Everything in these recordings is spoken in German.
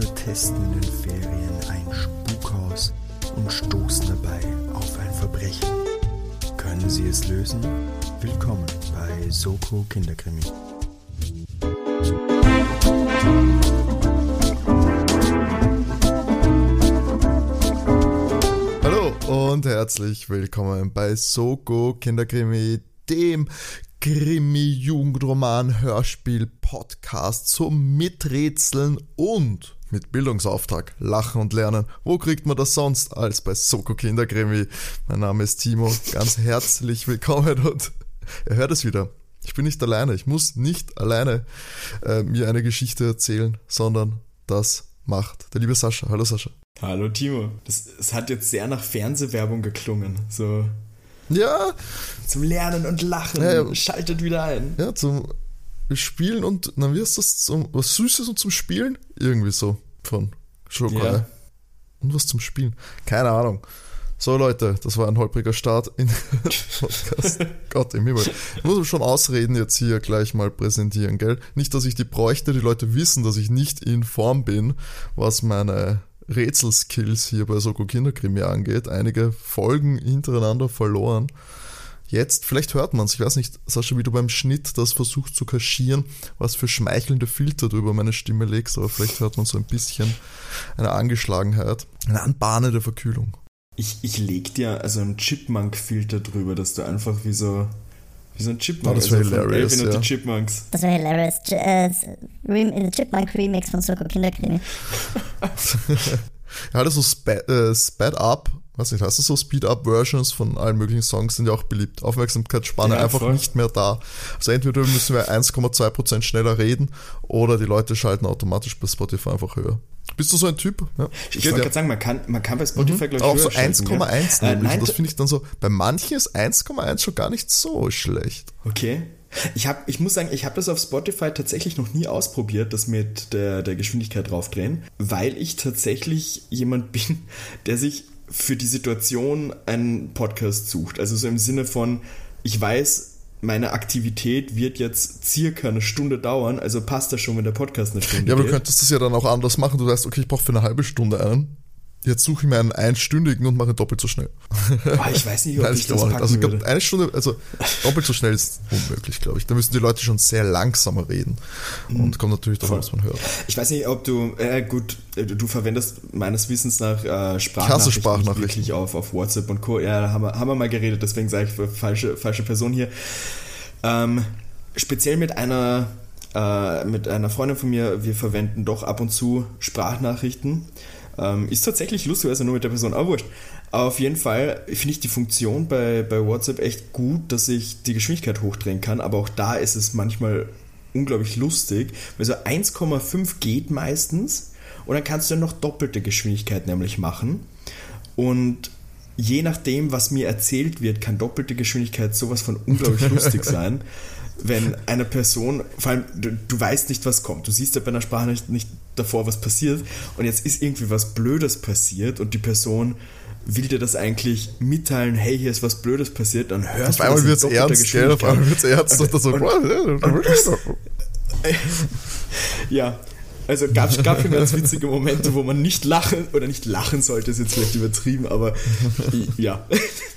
Testen in den Ferien ein Spukhaus und stoßen dabei auf ein Verbrechen. Können Sie es lösen? Willkommen bei Soko Kinderkrimi. Hallo und herzlich willkommen bei Soko Kinderkrimi, dem Krimi-Jugendroman-Hörspiel-Podcast zum Miträtseln und mit Bildungsauftrag, Lachen und Lernen. Wo kriegt man das sonst als bei Soko Kinderkrimi? Mein Name ist Timo, ganz herzlich willkommen und ihr hört es wieder. Ich bin nicht alleine, ich muss nicht alleine äh, mir eine Geschichte erzählen, sondern das macht der liebe Sascha. Hallo Sascha. Hallo Timo. Das, das hat jetzt sehr nach Fernsehwerbung geklungen. So ja. Zum Lernen und Lachen. Ja, ja. Schaltet wieder ein. Ja, zum Spielen und, dann wirst das zum, was Süßes und zum Spielen? Irgendwie so von Schokolade. Ja. Und was zum Spielen? Keine Ahnung. So Leute, das war ein holpriger Start in Podcast. Gott im Himmel. Ich muss schon Ausreden jetzt hier gleich mal präsentieren, gell? Nicht, dass ich die bräuchte, die Leute wissen, dass ich nicht in Form bin, was meine Rätselskills hier bei Soko Kinderkrimi angeht. Einige Folgen hintereinander verloren. Jetzt, vielleicht hört man es, ich weiß nicht, Sascha, wie du beim Schnitt das versuchst zu kaschieren, was für schmeichelnde Filter du über meine Stimme legst, aber vielleicht hört man so ein bisschen eine Angeschlagenheit, eine anbahnende Verkühlung. Ich, ich leg dir also einen Chipmunk-Filter drüber, dass du einfach wie so wie so ein Chipmunk. Oh, das wäre also hilarious. Ja. Und die Chipmunks. Das wäre hilarious. Ch äh, Chipmunk Remix von Soko Kinderkrimi. ja, das so Sped, äh, Sped Up, was nicht, heißt das so Speed Up Versions von allen möglichen Songs sind ja auch beliebt. Aufmerksamkeitsspanne ja, einfach voll. nicht mehr da. Also entweder müssen wir 1,2% schneller reden oder die Leute schalten automatisch bei Spotify einfach höher. Bist du so ein Typ? Ja. Ich wollte gerade sagen, man kann, man kann bei Spotify, mhm. glaube ich, Auch so 1,1 äh, nein, Das finde ich dann so, bei manchen ist 1,1 schon gar nicht so schlecht. Okay. Ich, hab, ich muss sagen, ich habe das auf Spotify tatsächlich noch nie ausprobiert, das mit der, der Geschwindigkeit draufdrehen, weil ich tatsächlich jemand bin, der sich für die Situation einen Podcast sucht. Also so im Sinne von, ich weiß, meine Aktivität wird jetzt circa eine Stunde dauern, also passt das schon, wenn der Podcast eine Stunde Ja, aber du könntest das ja dann auch anders machen. Du weißt, okay, ich brauche für eine halbe Stunde einen. Jetzt suche ich mir einen einstündigen und mache doppelt so schnell. Oh, ich weiß nicht, ob Nein, ich das packen Also ich glaube, eine Stunde, also doppelt so schnell ist unmöglich, glaube ich. Da müssen die Leute schon sehr langsamer reden. Mhm. Und kommt natürlich davon, was man hört. Ich weiß nicht, ob du, äh, gut, du verwendest meines Wissens nach äh, Sprachnachrichten, Sprachnachrichten. wirklich auf, auf WhatsApp und Co. Ja, haben wir, haben wir mal geredet, deswegen sage ich falsche, falsche Person hier. Ähm, speziell mit einer äh, mit einer Freundin von mir, wir verwenden doch ab und zu Sprachnachrichten. Ähm, ist tatsächlich lustig, also nur mit der Person auch wurscht. Aber auf jeden Fall finde ich die Funktion bei, bei WhatsApp echt gut, dass ich die Geschwindigkeit hochdrehen kann, aber auch da ist es manchmal unglaublich lustig, weil so 1,5 geht meistens und dann kannst du noch doppelte Geschwindigkeit nämlich machen. Und je nachdem, was mir erzählt wird, kann doppelte Geschwindigkeit sowas von unglaublich lustig sein wenn eine Person, vor allem du, du, weißt nicht, was kommt. Du siehst ja bei einer Sprachnachricht nicht davor, was passiert. Und jetzt ist irgendwie was Blödes passiert und die Person will dir das eigentlich mitteilen, hey, hier ist was Blödes passiert, dann hörst auf du einmal wird's ernst, gell? Auf einmal wird's ernst. Und, und, so, und, und, ja, also gab es schon ganz witzige Momente, wo man nicht lachen, oder nicht lachen sollte, ist jetzt vielleicht übertrieben, aber ja,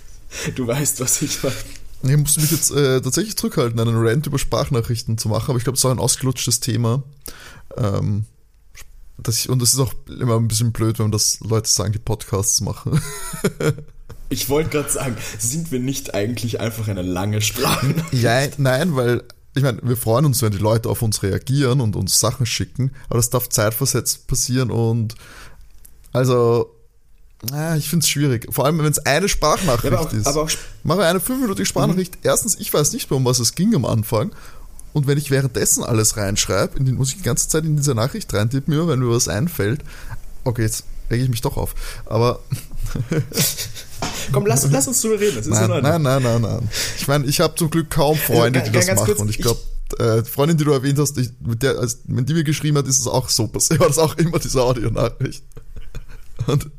du weißt, was ich meine. Ich musste mich jetzt äh, tatsächlich zurückhalten, einen Rant über Sprachnachrichten zu machen, aber ich glaube, es ist auch ein ausgelutschtes Thema. Ähm, das ich, und es ist auch immer ein bisschen blöd, wenn das Leute sagen, die Podcasts machen. ich wollte gerade sagen, sind wir nicht eigentlich einfach eine lange Sprache? Ja, nein, weil ich meine, wir freuen uns, wenn die Leute auf uns reagieren und uns Sachen schicken, aber das darf zeitversetzt passieren und also Ah, ich finde es schwierig. Vor allem, wenn es eine Sprachnachricht ja, aber auch, ist. Aber auch Mache eine fünfminütige Sprachnachricht. Mhm. Erstens, ich weiß nicht mehr, um was es ging am Anfang. Und wenn ich währenddessen alles reinschreibe, muss ich die ganze Zeit in diese Nachricht reintippen, immer wenn mir was einfällt. Okay, jetzt rege ich mich doch auf. Aber. Komm, lass, lass uns drüber reden. Das ist nein, nein, nein, nein, nein. Ich meine, ich habe zum Glück kaum Freunde, die das machen. Und ich glaube, äh, Freundin, die du erwähnt hast, ich, mit der, als, wenn die mir geschrieben hat, ist es auch so passiert. War das auch immer diese Audionachricht. Und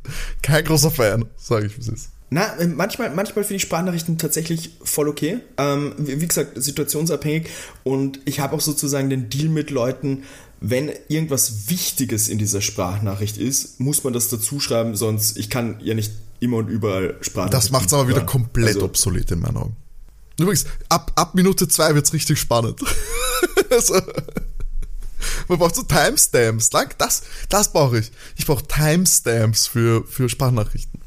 kein großer Fan, sage ich, wie es ist. Na, manchmal, manchmal finde ich Sprachnachrichten tatsächlich voll okay. Ähm, wie, wie, gesagt, situationsabhängig. Und ich habe auch sozusagen den Deal mit Leuten, wenn irgendwas Wichtiges in dieser Sprachnachricht ist, muss man das dazu schreiben, sonst ich kann ja nicht immer und überall Sprachnachrichten. Das macht es aber wieder komplett Also, obsolet in meinen Augen. Übrigens, ab, ab Minute zwei wird's richtig spannend. also, man braucht so Timestamps. Das, das brauche ich. Ich brauche Timestamps für, für Sprachnachrichten.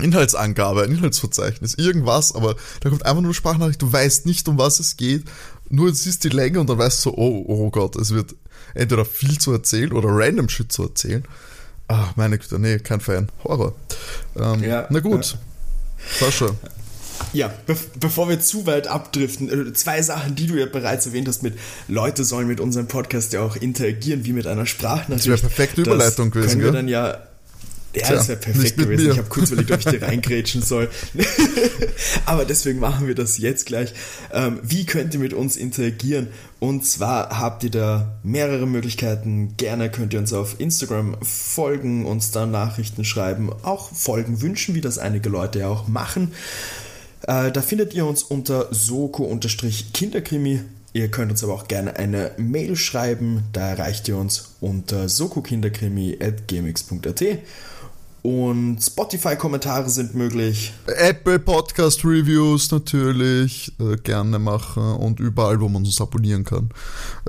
Inhaltsangabe, ein Inhaltsverzeichnis, irgendwas, aber da kommt einfach nur eine Sprachnachricht, du weißt nicht, um was es geht, nur siehst die Länge und dann weißt du so, oh, oh Gott, es wird entweder viel zu erzählen oder random Shit zu erzählen. Ah, meine Güte, nee, kein Fan. Horror. Ähm, Ja, na gut. Sascha. Ja, be bevor wir zu weit abdriften, äh, zwei Sachen, die du ja bereits erwähnt hast, mit Leute sollen mit unserem Podcast ja auch interagieren, wie mit einer Sprachnachricht. Das wäre perfekte Überleitung gewesen, Können wir gell? dann ja. Ja, Tja, das wäre perfekt gewesen. mir. Ich habe kurz überlegt, ob ich dir reingrätschen soll. Aber deswegen machen wir das jetzt gleich. Ähm, wie könnt ihr mit uns interagieren? Und zwar habt ihr da mehrere Möglichkeiten. Gerne könnt ihr uns auf Instagram folgen, uns da Nachrichten schreiben, auch Folgen wünschen, wie das einige Leute ja auch machen. Äh, da findet ihr uns unter soko-kinderkrimi. Ihr könnt uns aber auch gerne eine Mail schreiben. Da erreicht ihr uns unter sokokinderkrimi.gmx.at. Und Spotify-Kommentare sind möglich. Apple Podcast Reviews natürlich äh, gerne machen und überall, wo man uns abonnieren kann.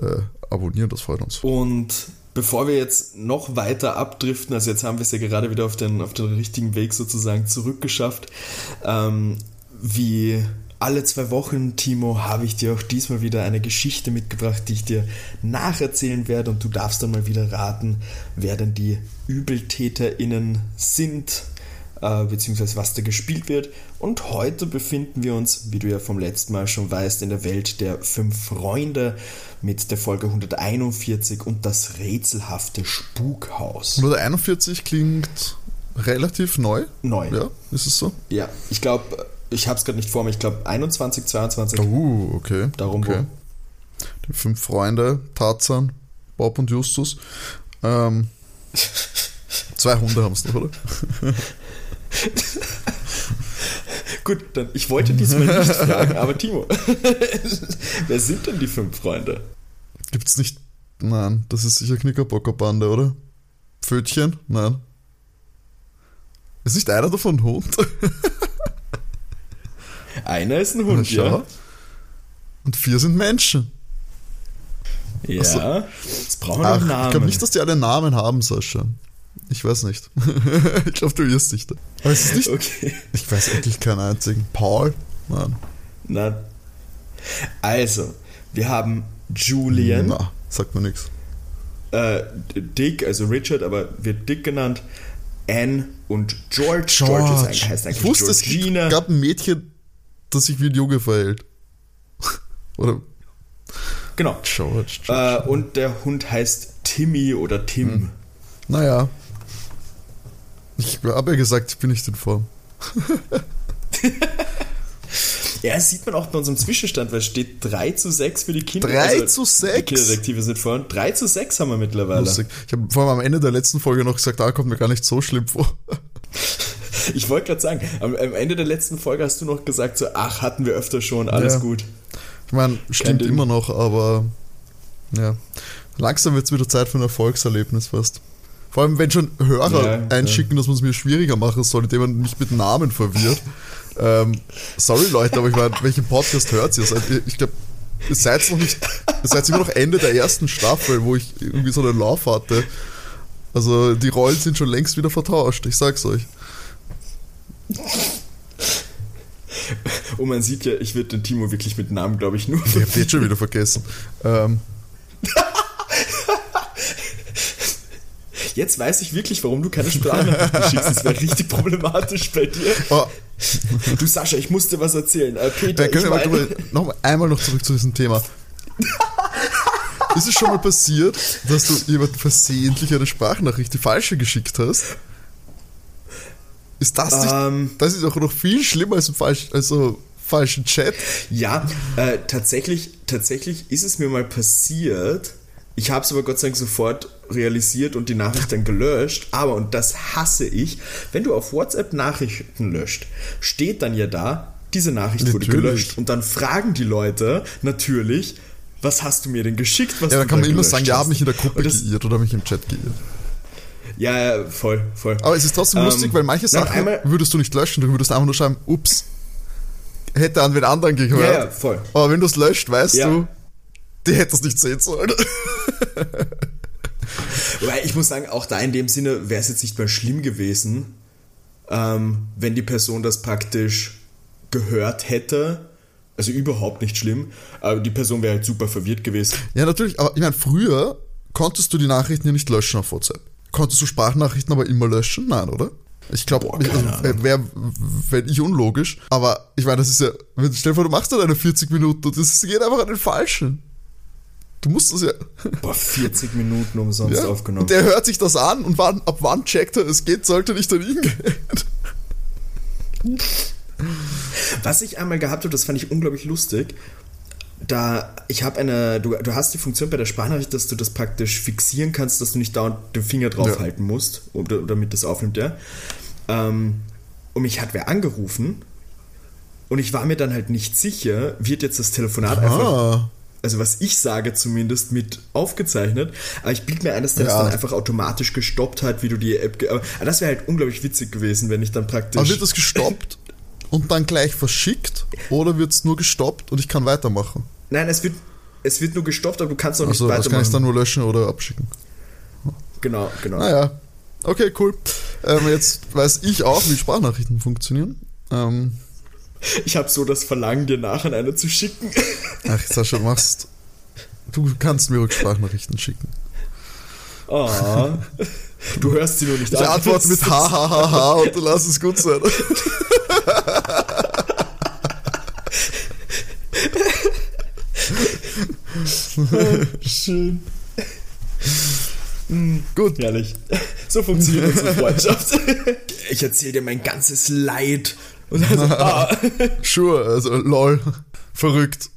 Äh, abonnieren, das freut uns. Und bevor wir jetzt noch weiter abdriften, also jetzt haben wir es ja gerade wieder auf den, auf den richtigen Weg sozusagen zurückgeschafft, ähm, wie alle zwei Wochen, Timo, habe ich dir auch diesmal wieder eine Geschichte mitgebracht, die ich dir nacherzählen werde und du darfst dann mal wieder raten, wer denn die ÜbeltäterInnen sind, äh, beziehungsweise was da gespielt wird. Und heute befinden wir uns, wie du ja vom letzten Mal schon weißt, in der Welt der fünf Freunde mit der Folge 141 und das rätselhafte Spukhaus. 141 klingt relativ neu. Neu. Ja, ist es so? Ja, ich glaube, ich habe es gerade nicht vor mir, ich glaube 21, 22. Uh, okay. Darum okay. Die fünf Freunde, Tarzan, Bob und Justus. Ähm, zwei Hunde haben es noch, oder? Gut, dann ich wollte diesmal nicht fragen, aber Timo, wer sind denn die fünf Freunde? Gibt's nicht. Nein, das ist sicher Knickerbockerbande, oder? Pfötchen? Nein. Ist nicht einer davon ein Hund? Einer ist ein Hund, ja. Und vier sind Menschen. Ja, so. jetzt brauchen wir noch ich Namen. glaube nicht, dass die alle Namen haben, Sascha. Ich weiß nicht. ich glaube, du wirst nicht. Aber es ist nicht. Okay, Ich weiß wirklich keinen einzigen. Paul? Nein. na. Also, wir haben Julian, Na, sagt mir nichts. äh, Dick, also Richard, aber wird Dick genannt, Anne und George. George, ist eigentlich, heißt eigentlich ich wusste, es Georgina. gab ein Mädchen, das sich wie ein Junge verhält. Oder genau. George. George. Äh, und der Hund heißt Timmy oder Tim. Hm. Naja. Ich habe ja gesagt, ich bin nicht in Form. Ja, das sieht man auch bei unserem Zwischenstand, weil es steht 3 zu 6 für die Kinder. 3 zu 6? Die Kinderdetektive sind vorne. 3 zu 6 haben wir mittlerweile. Lustig. Ich habe vor allem am Ende der letzten Folge noch gesagt, ah, kommt mir gar nicht so schlimm vor. Ich wollte gerade sagen, am, am Ende der letzten Folge hast du noch gesagt, so, ach, hatten wir öfter schon, alles Ja. gut. Ich meine, stimmt immer noch, aber ja. Langsam wird es wieder Zeit für ein Erfolgserlebnis fast. Vor allem, wenn schon Hörer Ja, einschicken, dass man es mir schwieriger machen soll, indem man mich mit Namen verwirrt. ähm, sorry Leute, aber ich meine, welchen Podcast hört ihr- Ich glaube, ihr seid noch nicht, ihr seid immer noch Ende der ersten Staffel, wo ich irgendwie so einen Lauf hatte. Also die Rollen sind schon längst wieder vertauscht, ich sag's euch. Und man sieht ja, ich würde den Timo wirklich mit Namen, glaube ich, nur. Ich hab jetzt schon wieder vergessen. Ähm, Jetzt weiß ich wirklich, warum du keine Sprachnachrichten schickst. Das wäre richtig problematisch bei dir. oh, Du Sascha, ich musste was erzählen. Äh, Peter, Dann können ich wir mal meine, noch mal, einmal noch zurück zu diesem Thema. Ist es schon mal passiert, dass du jemandem versehentlich eine Sprachnachricht, die falsche geschickt hast? Ist das nicht, Ähm. das ist doch noch viel schlimmer als ein falsch, also falschen Chat. Ja, äh, tatsächlich, tatsächlich ist es mir mal passiert. Ich habe es aber Gott sei Dank sofort realisiert und die Nachricht dann gelöscht. Aber, und das hasse ich, wenn du auf WhatsApp Nachrichten löscht, steht dann ja da, diese Nachricht wurde Natürlich. gelöscht. Und dann fragen die Leute natürlich, was hast du mir denn geschickt? Was Ja, dann kann man da immer gelöscht sagen, ja, hast? habe mich in der Gruppe das- geirrt oder mich im Chat geirrt. Ja, ja, voll, voll. Aber es ist trotzdem Ähm, lustig, weil manche Sachen einmal- würdest du nicht löschen, du würdest einfach nur schreiben, ups, hätte an den anderen gehört. Ja, ja, voll. Aber wenn du es löscht, weißt Ja. du, die hätte es nicht sehen sollen. Wobei ich muss sagen, auch da in dem Sinne wäre es jetzt nicht mehr schlimm gewesen, ähm, wenn die Person das praktisch gehört hätte. Also überhaupt nicht schlimm. Aber die Person wäre halt super verwirrt gewesen. Ja, natürlich, aber ich meine, früher konntest du die Nachrichten ja nicht löschen auf WhatsApp. Konntest du Sprachnachrichten aber immer löschen? Nein, oder? Ich glaube, Ahnung. wäre wär ich unlogisch. Aber ich meine, das ist ja, wenn- stell dir vor, du machst da deine 40 Minuten und das geht einfach an den Falschen. Du musst das ja. Boah, 40 Minuten umsonst ja. aufgenommen. Und der hört sich das an und wann, ab wann checkt er, es geht, sollte nicht an ihn gehen. Was ich einmal gehabt habe, das fand ich unglaublich lustig. Da, ich habe eine, du, du hast die Funktion bei der Sprachnachricht, dass du das praktisch fixieren kannst, dass du nicht dauernd den Finger drauf Ja. musst, um, damit das aufnimmt, ja. Ähm, und mich hat wer angerufen und ich war mir dann halt nicht sicher, wird jetzt das Telefonat einfach, Ah. also was ich sage zumindest, mit aufgezeichnet, aber ich bild mir ein, dass der das Ja. dann einfach automatisch gestoppt hat, wie du die App, aber das wäre halt unglaublich witzig gewesen, wenn ich dann praktisch... Aber wird das gestoppt und dann gleich verschickt oder wird es nur gestoppt und ich kann weitermachen? Nein, es wird, es wird nur gestoppt, aber du kannst noch Also nicht das weitermachen. kann ich dann nur löschen oder abschicken. Genau, genau. Naja, okay, cool. Ähm, jetzt weiß ich auch, wie Sprachnachrichten funktionieren. Ähm, Ich habe so das Verlangen, dir nachher eine zu schicken. ach, Sascha, machst. Du kannst mir ruhig Sprachnachrichten schicken. Oh. Du hörst sie nur nicht Ich antworte mit ha, ha, ha, ha und du lass es gut sein. Schön. Gut. Herrlich. So funktioniert unsere Freundschaft. Ich erzähle dir mein ganzes Leid. Und also, ah. Sure, also lol. Verrückt.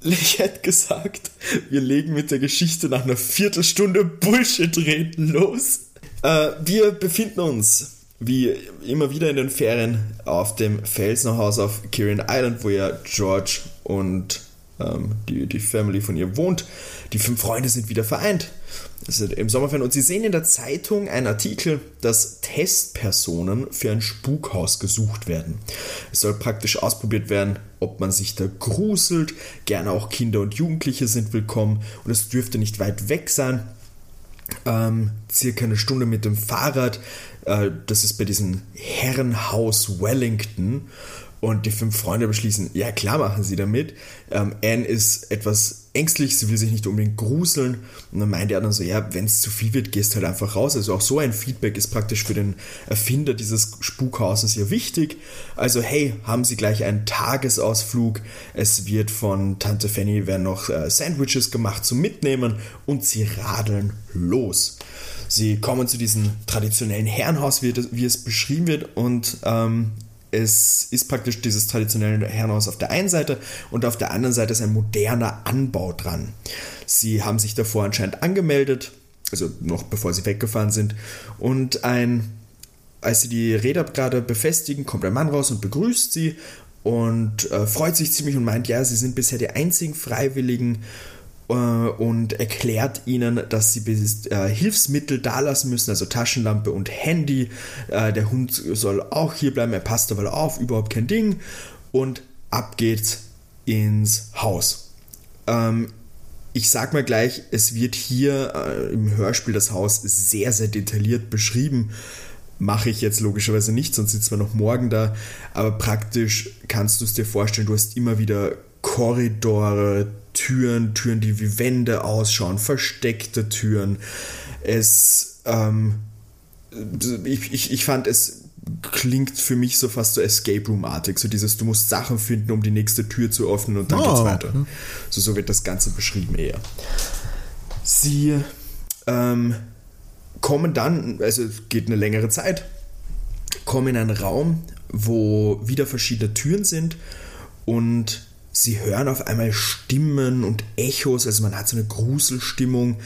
Ich hätte gesagt, wir legen mit der Geschichte nach einer Viertelstunde Bullshit-Reden los. Äh, wir befinden uns, wie immer wieder in den Ferien, auf dem Felsenhaus auf Kirin Island, wo ja George und ähm, die, die Family von ihr wohnt. Die fünf Freunde sind wieder vereint. Das sind im Sommerferien. Und sie sehen in der Zeitung einen Artikel, dass Testpersonen für ein Spukhaus gesucht werden. Es soll praktisch ausprobiert werden, ob man sich da gruselt. Gerne auch Kinder und Jugendliche sind willkommen. Und es dürfte nicht weit weg sein. Ähm, circa eine Stunde mit dem Fahrrad. Äh, das ist bei diesem Herrenhaus Wellington. Und die fünf Freunde beschließen, ja klar machen sie damit. Ähm, Anne ist etwas ängstlich, sie will sich nicht unbedingt gruseln. Und dann meint er dann so, ja, wenn es zu viel wird, gehst halt einfach raus. Also auch so ein Feedback ist praktisch für den Erfinder dieses Spukhauses ja wichtig. Also hey, haben sie gleich einen Tagesausflug. Es wird von Tante Fanny werden noch äh, Sandwiches gemacht zum Mitnehmen und sie radeln los. Sie kommen zu diesem traditionellen Herrenhaus, wie, das, wie es beschrieben wird, und ähm, es ist praktisch dieses traditionelle Herrenhaus auf der einen Seite und auf der anderen Seite ist ein moderner Anbau dran. Sie haben sich davor anscheinend angemeldet, also noch bevor sie weggefahren sind, und ein, als sie die Räder gerade befestigen, kommt ein Mann raus und begrüßt sie und äh, freut sich ziemlich und meint, ja, sie sind bisher die einzigen Freiwilligen und erklärt ihnen, dass sie äh, Hilfsmittel dalassen müssen, also Taschenlampe und Handy. Äh, der Hund soll auch hier bleiben, er passt aber auf, überhaupt kein Ding. Und ab geht's ins Haus. Ähm, ich sag mal gleich, es wird hier äh, im Hörspiel das Haus sehr, sehr detailliert beschrieben. Mache ich jetzt logischerweise nicht, sonst sitzen wir noch morgen da. Aber praktisch kannst du es dir vorstellen, du hast immer wieder Korridore, Türen, Türen, die wie Wände ausschauen, versteckte Türen. Es, ähm, ich, ich, ich fand es klingt für mich so fast so Escape Room-artig, so dieses, du musst Sachen finden, um die nächste Tür zu öffnen und dann Ah, geht's weiter. So, so wird das Ganze beschrieben eher. Sie ähm, kommen dann, also es geht eine längere Zeit, kommen in einen Raum, wo wieder verschiedene Türen sind und sie hören auf einmal Stimmen und Echos, also man hat so eine Gruselstimmung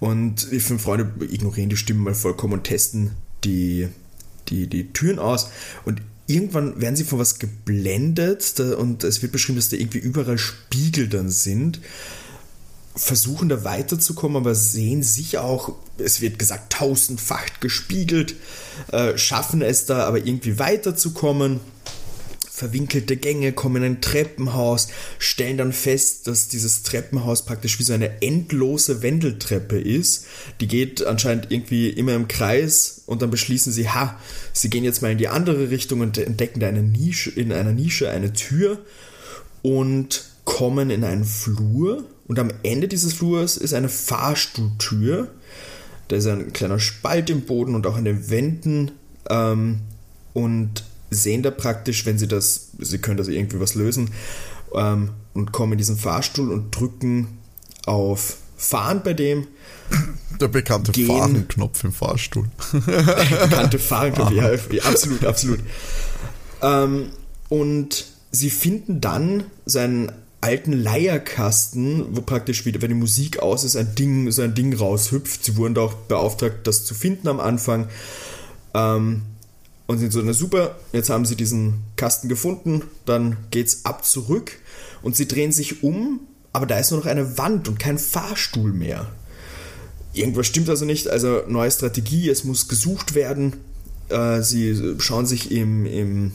und die fünf Freunde ignorieren die Stimmen mal vollkommen und testen die, die, die Türen aus und irgendwann werden sie von was geblendet und es wird beschrieben, dass da irgendwie überall Spiegel dann sind versuchen da weiterzukommen, aber sehen sich auch, es wird gesagt, tausendfach gespiegelt, äh, schaffen es da aber irgendwie weiterzukommen. Verwinkelte Gänge, kommen in ein Treppenhaus, stellen dann fest, dass dieses Treppenhaus praktisch wie so eine endlose Wendeltreppe ist. Die geht anscheinend irgendwie immer im Kreis und dann beschließen sie, ha, sie gehen jetzt mal in die andere Richtung und entdecken da eine Nische, in einer Nische eine Tür und kommen in einen Flur und am Ende dieses Flurs ist eine Fahrstuhltür. Da ist ein kleiner Spalt im Boden und auch an den Wänden. Ähm, und sehen da praktisch, wenn sie das, sie können das irgendwie was lösen, ähm, und kommen in diesen Fahrstuhl und drücken auf Fahren bei dem. Der bekannte gehen, Fahrenknopf im Fahrstuhl. bekannte Fahrenknopf, ja, absolut, absolut. Ähm, und sie finden dann seinen alten Leierkasten, wo praktisch wieder, wenn die Musik aus ist, ein Ding, so ein Ding raushüpft. Sie wurden auch beauftragt, das zu finden am Anfang. Ähm, und sind so, na super, jetzt haben sie diesen Kasten gefunden, dann geht's ab zurück und sie drehen sich um, aber da ist nur noch eine Wand und kein Fahrstuhl mehr. Irgendwas stimmt also nicht, also neue Strategie, es muss gesucht werden. Äh, sie schauen sich im, im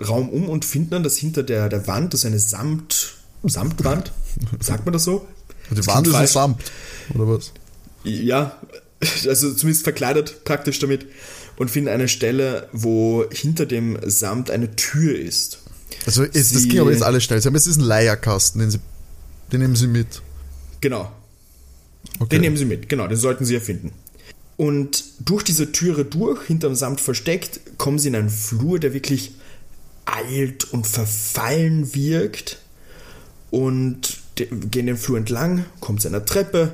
Raum um und finden dann, dass hinter der, der Wand, das ist eine Samt, Samtwand, sagt man das so? Die das Wand ist ein Samt, oder was? Ja, also zumindest verkleidet praktisch damit und finden eine Stelle, wo hinter dem Samt eine Tür ist. Also es, das ging aber jetzt alles schnell. Sie haben jetzt diesen Leierkasten, den, sie, den nehmen sie mit. Genau. Okay. Den nehmen sie mit, genau, den sollten sie erfinden. Und durch diese Türe durch, hinterm Samt versteckt, kommen sie in einen Flur, der wirklich alt und verfallen wirkt. Und gehen den Flur entlang, kommt zu einer Treppe,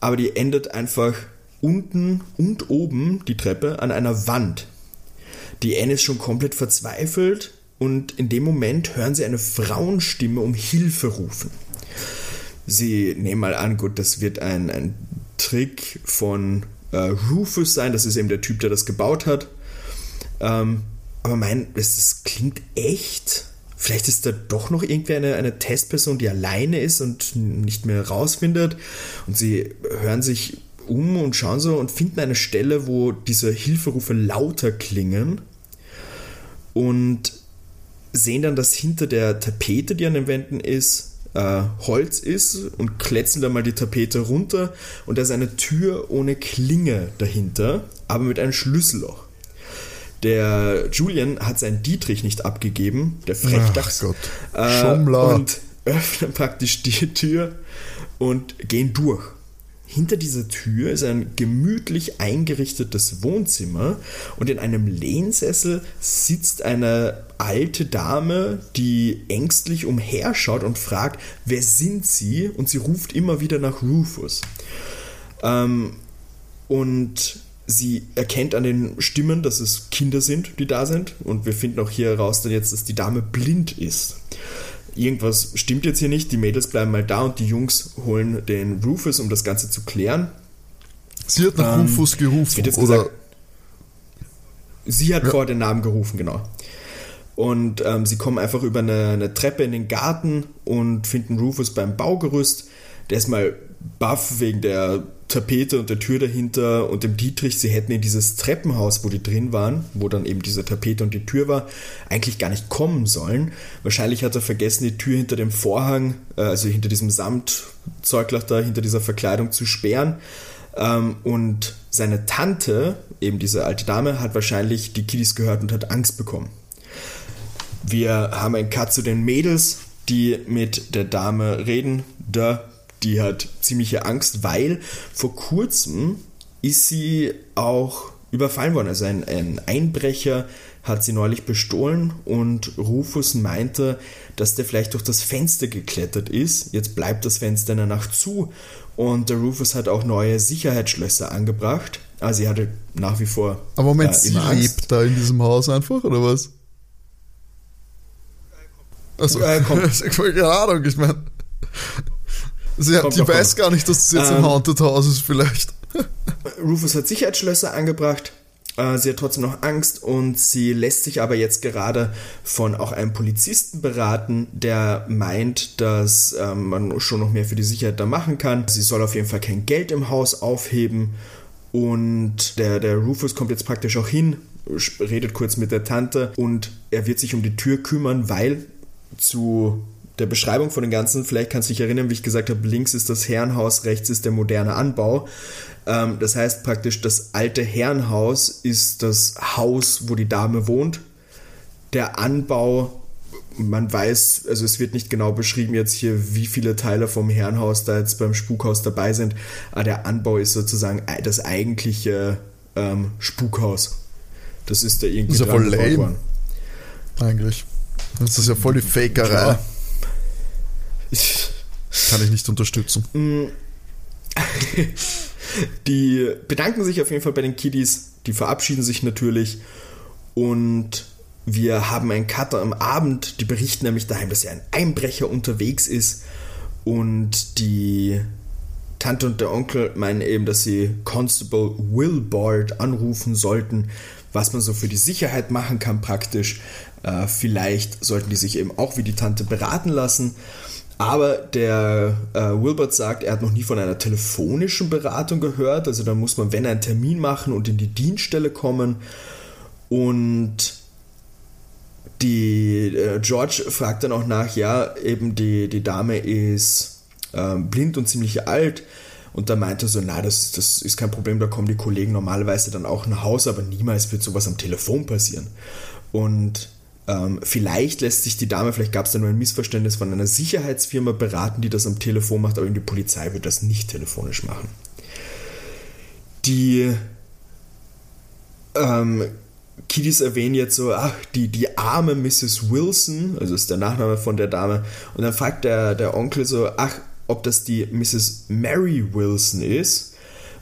aber die endet einfach unten und oben die Treppe an einer Wand. Die Anne ist schon komplett verzweifelt und in dem Moment hören sie eine Frauenstimme um Hilfe rufen. Sie nehmen mal an, gut, das wird ein, ein Trick von äh, Rufus sein, das ist eben der Typ, der das gebaut hat. Ähm, aber mein, es, es klingt echt. Vielleicht ist da doch noch irgendwie eine, eine Testperson, die alleine ist und nicht mehr rausfindet. Und sie hören sich um und schauen so und finden eine Stelle, wo diese Hilferufe lauter klingen und sehen dann, dass hinter der Tapete, die an den Wänden ist, äh, Holz ist und kletzen dann mal die Tapete runter und da ist eine Tür ohne Klinge dahinter, aber mit einem Schlüsselloch. Der Julian hat seinen Dietrich nicht abgegeben, der Frechdachs, äh, und öffnen praktisch die Tür und gehen durch. Hinter dieser Tür ist ein gemütlich eingerichtetes Wohnzimmer und in einem Lehnsessel sitzt eine alte Dame, die ängstlich umherschaut und fragt, wer sind Sie? Und sie ruft immer wieder nach Rufus. Ähm, und sie erkennt an den Stimmen, dass es Kinder sind, die da sind. Und wir finden auch hier heraus jetzt, dass die Dame blind ist irgendwas stimmt jetzt hier nicht, die Mädels bleiben mal da und die Jungs holen den Rufus, um das Ganze zu klären. Sie hat nach ähm, Rufus gerufen, oder? Gesagt, sie hat ja. vor den Namen gerufen, genau. Und ähm, sie kommen einfach über eine, eine, Treppe in den Garten und finden Rufus beim Baugerüst. Der ist mal baff wegen der Tapete und der Tür dahinter und dem Dietrich, sie hätten in dieses Treppenhaus, wo die drin waren, wo dann eben diese Tapete und die Tür war, eigentlich gar nicht kommen sollen. Wahrscheinlich hat er vergessen, die Tür hinter dem Vorhang, äh, also hinter diesem Samtzeuglach da, hinter dieser Verkleidung zu sperren. Ähm, und seine Tante, eben diese alte Dame, hat wahrscheinlich die Kiddies gehört und hat Angst bekommen. Wir haben einen Cut zu den Mädels, die mit der Dame reden. Da die hat ziemliche Angst, weil vor kurzem ist sie auch überfallen worden. Also ein, ein Einbrecher hat sie neulich bestohlen und Rufus meinte, dass der vielleicht durch das Fenster geklettert ist. Jetzt bleibt das Fenster in der Nacht zu und der Rufus hat auch neue Sicherheitsschlösser angebracht. Also sie hatte nach wie vor. Aber Moment, äh, sie lebt da in diesem Haus einfach oder was? Also, äh, keine Ahnung, ich meine. Sie hat, die weiß gar nicht, dass das jetzt ähm, ein Haunted House ist, vielleicht. Rufus hat Sicherheitsschlösser angebracht Äh, sie hat trotzdem noch Angst und sie lässt sich aber jetzt gerade von auch einem Polizisten beraten, der meint, dass ähm, man schon noch mehr für die Sicherheit da machen kann. Sie soll auf jeden Fall kein Geld im Haus aufheben und der, der Rufus kommt jetzt praktisch auch hin, redet kurz mit der Tante und er wird sich um die Tür kümmern, weil zu der Beschreibung von dem Ganzen, vielleicht kannst du dich erinnern, wie ich gesagt habe, links ist das Herrenhaus, rechts ist der moderne Anbau. Ähm, das heißt praktisch, das alte Herrenhaus ist das Haus, wo die Dame wohnt. Der Anbau, man weiß, also es wird nicht genau beschrieben jetzt hier, wie viele Teile vom Herrenhaus da jetzt beim Spukhaus dabei sind, aber der Anbau ist sozusagen das eigentliche ähm, Spukhaus. Das ist da irgendwie das ist ja voll lame. Eigentlich. Das ist ja voll die Fakerei. Kann ich nicht unterstützen. Mm. Die bedanken sich auf jeden Fall bei den Kiddies, die verabschieden sich natürlich und wir haben einen Cutter am Abend, die berichten nämlich daheim, dass ja ein Einbrecher unterwegs ist und die Tante und der Onkel meinen eben, dass sie Constable Wilbard anrufen sollten, was man so für die Sicherheit machen kann praktisch. Äh, vielleicht sollten die sich eben auch wie die Tante beraten lassen. Aber der äh, Wilbert sagt, er hat noch nie von einer telefonischen Beratung gehört. Also da muss man, wenn einen Termin machen und in die Dienststelle kommen. Und die äh, George fragt dann auch nach, ja, eben die, die Dame ist äh, blind und ziemlich alt. Und da meinte er so, na, das, das ist kein Problem, da kommen die Kollegen normalerweise dann auch nach Hause, aber niemals wird sowas am Telefon passieren. Und ähm, vielleicht lässt sich die Dame, vielleicht gab es da nur ein Missverständnis von einer Sicherheitsfirma beraten, die das am Telefon macht, aber die Polizei wird das nicht telefonisch machen. Die ähm, Kiddies erwähnen jetzt so, ach, die, die arme Mrs. Wilson, also ist der Nachname von der Dame, und dann fragt der, der Onkel so, ach, ob das die Mrs. Mary Wilson ist,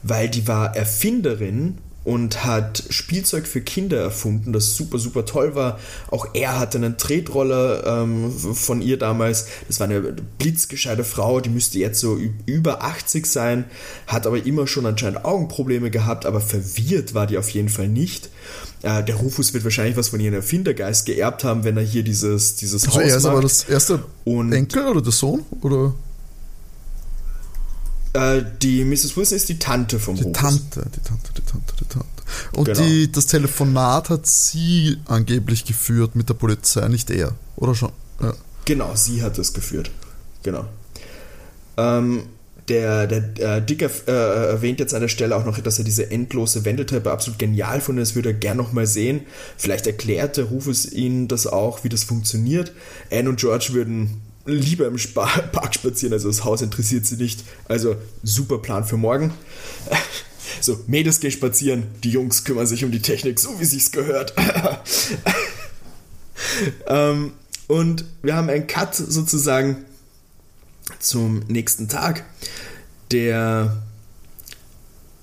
weil die war Erfinderin und hat Spielzeug für Kinder erfunden, das super, super toll war. Auch er hatte einen Tretroller ähm, von ihr damals. Das war eine blitzgescheite Frau, die müsste jetzt so über 80 sein, hat aber immer schon anscheinend Augenprobleme gehabt, aber verwirrt war die auf jeden Fall nicht. Äh, der Rufus wird wahrscheinlich was von ihrem Erfindergeist geerbt haben, wenn er hier dieses, dieses also Haus er ist aber das erste und Enkel oder der Sohn? Oder? Äh, die Mrs. Wilson ist die Tante vom die Rufus. Tante, die Tante, die Tante, die Tante. Und genau. die, das Telefonat hat sie angeblich geführt mit der Polizei, nicht er, oder schon? Ja. Genau, sie hat es geführt. Genau. Ähm, der, der äh, Dicker äh, erwähnt jetzt an der Stelle auch noch, dass er diese endlose Wendetreppe absolut genial findet. Das würde er gerne nochmal sehen. Vielleicht erklärt der Rufus ihnen das auch, wie das funktioniert. Anne und George würden lieber im Spa Park spazieren, also das Haus interessiert sie nicht. Also super Plan für morgen. So, Mädels gehen spazieren, die Jungs kümmern sich um die Technik, so wie sich's gehört. ähm, und wir haben einen Cut sozusagen zum nächsten Tag. Der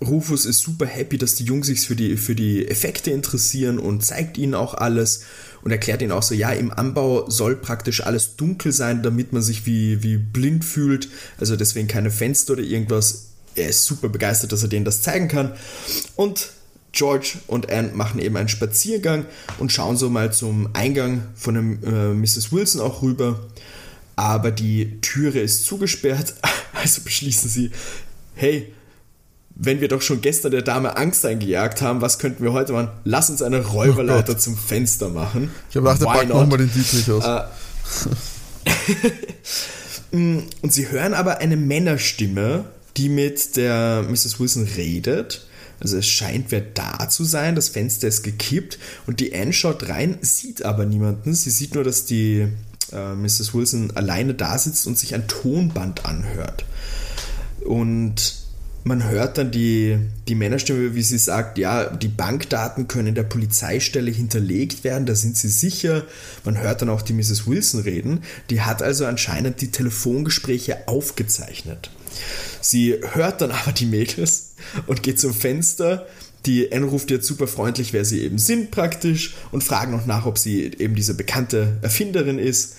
Rufus ist super happy, dass die Jungs sich für die, für die Effekte interessieren und zeigt ihnen auch alles und erklärt ihnen auch so, ja, im Anbau soll praktisch alles dunkel sein, damit man sich wie, wie blind fühlt. Also deswegen keine Fenster oder irgendwas. Er ist super begeistert, dass er denen das zeigen kann. Und George und Anne machen eben einen Spaziergang und schauen so mal zum Eingang von dem äh, Mrs. Wilson auch rüber. Aber die Türe ist zugesperrt, also beschließen sie, hey, wenn wir doch schon gestern der Dame Angst eingejagt haben, was könnten wir heute machen? Lass uns eine Räuberleiter oh zum Fenster machen. Ich habe gedacht, der packt nochmal den Dietrich aus. Äh, und sie hören aber eine Männerstimme, die mit der Mrs. Wilson redet. Also es scheint wer da zu sein, das Fenster ist gekippt und die Anne schaut rein, sieht aber niemanden. Sie sieht nur, dass die äh, Mrs. Wilson alleine da sitzt und sich ein Tonband anhört. Und man hört dann die, die Männerstimme, wie sie sagt, ja, die Bankdaten können der Polizeistelle hinterlegt werden, da sind sie sicher. Man hört dann auch die Mrs. Wilson reden. Die hat also anscheinend die Telefongespräche aufgezeichnet. Sie hört dann aber die Mädels und geht zum Fenster. Die Anne ruft jetzt super freundlich, wer sie eben sind praktisch und fragen noch nach, ob sie eben diese bekannte Erfinderin ist.